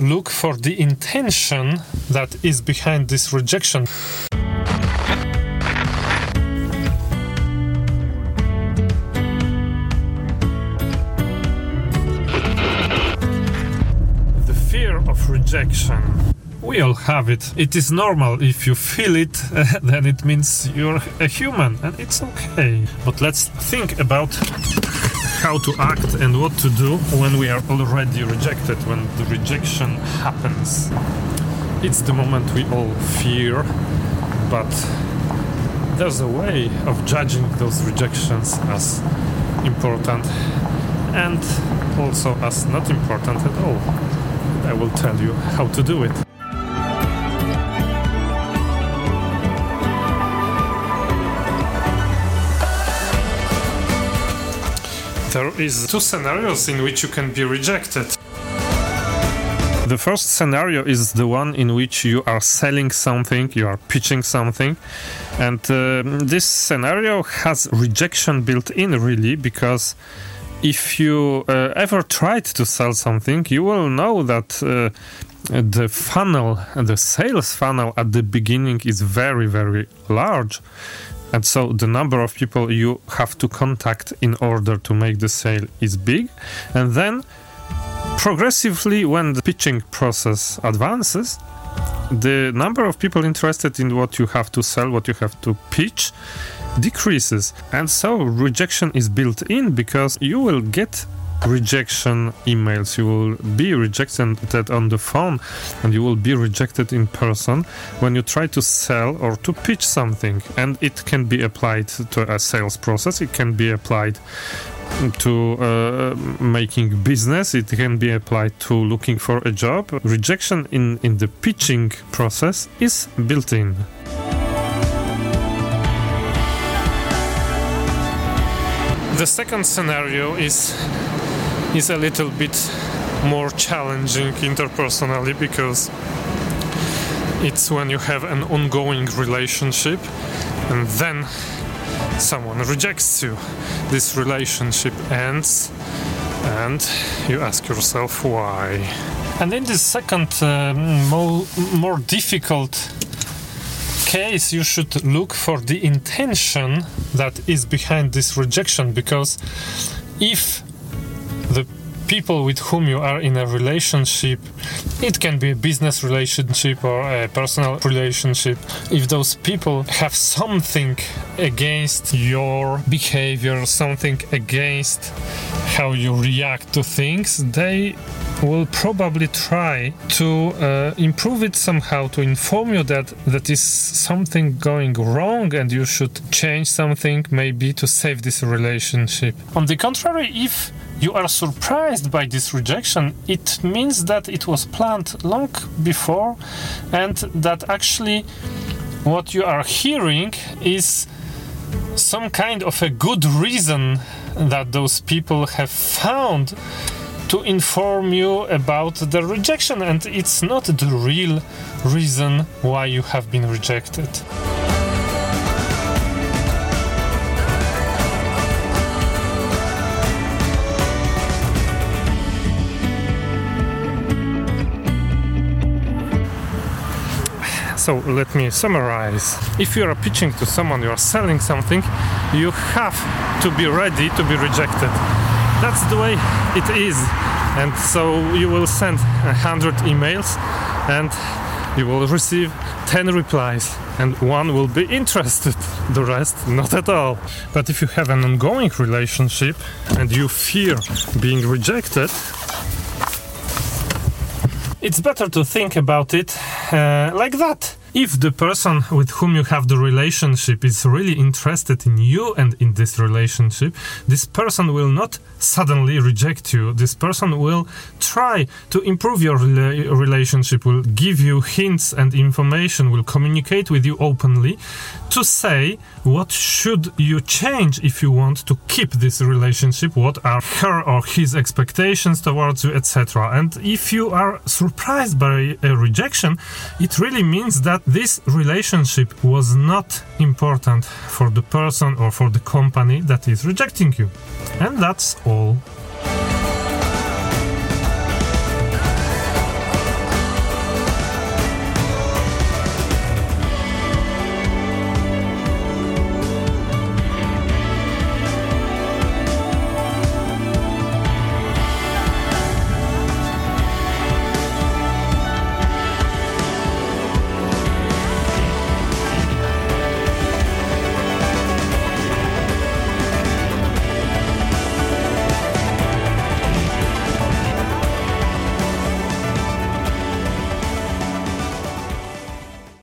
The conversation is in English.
look for the intention that is behind this rejection. The fear of rejection. We all have it. It is normal. If you feel it, then it means you're a human and it's okay. But let's think about how to act and what to do when we are already rejected, when the rejection happens. It's the moment we all fear, but there's a way of judging those rejections as important and also as not important at all. I will tell you how to do it. There is two scenarios in which you can be rejected. The first scenario is the one in which you are selling something, you are pitching something, and um this scenario has rejection built in really because if you uh, ever tried to sell something, you will know that uh, the funnel, the sales funnel at the beginning is very, very large. And so the number of people you have to contact in order to make the sale is big. And then progressively, when the pitching process advances, the number of people interested in what you have to sell, what you have to pitch, decreases. And so rejection is built in because you will get rejection emails, you will be rejected on the phone, and you will be rejected in person when you try to sell or to pitch something. And it can be applied to a sales process, it can be applied to uh, making business. It can be applied to looking for a job. Rejection in in the pitching process is built in. The second scenario is is a little bit more challenging interpersonally because it's when you have an ongoing relationship and then someone rejects you. This relationship ends and you ask yourself why. And in this second uh, mo- more difficult case you should look for the intention that is behind this rejection because if the people with whom you are in a relationship it can be a business relationship or a personal relationship if those people have something against your behavior something against how you react to things they will probably try to uh, improve it somehow to inform you that that is something going wrong and you should change something maybe to save this relationship. On the contrary if you are surprised by this rejection, it means that it was planned long before and that actually what you are hearing is some kind of a good reason that those people have found to inform you about the rejection, and it's not the real reason why you have been rejected. So let me summarize. If you are pitching to someone, you are selling something, you have to be ready to be rejected. That's the way it is. And so you will send a hundred emails and you will receive 10 replies and one will be interested the rest not at all but if you have an ongoing relationship and you fear being rejected it's better to think about it uh, like that. If the person with whom you have the relationship is really interested in you and in this relationship, this person will not suddenly reject you. This person will try to improve your rela- relationship, will give you hints and information, will communicate with you openly to say what should you change if you want to keep this relationship, what are her or his expectations towards you, etc. And if you are surprised by a rejection, it really means that this relationship was not important for the person or for the company that is rejecting you. And that's all.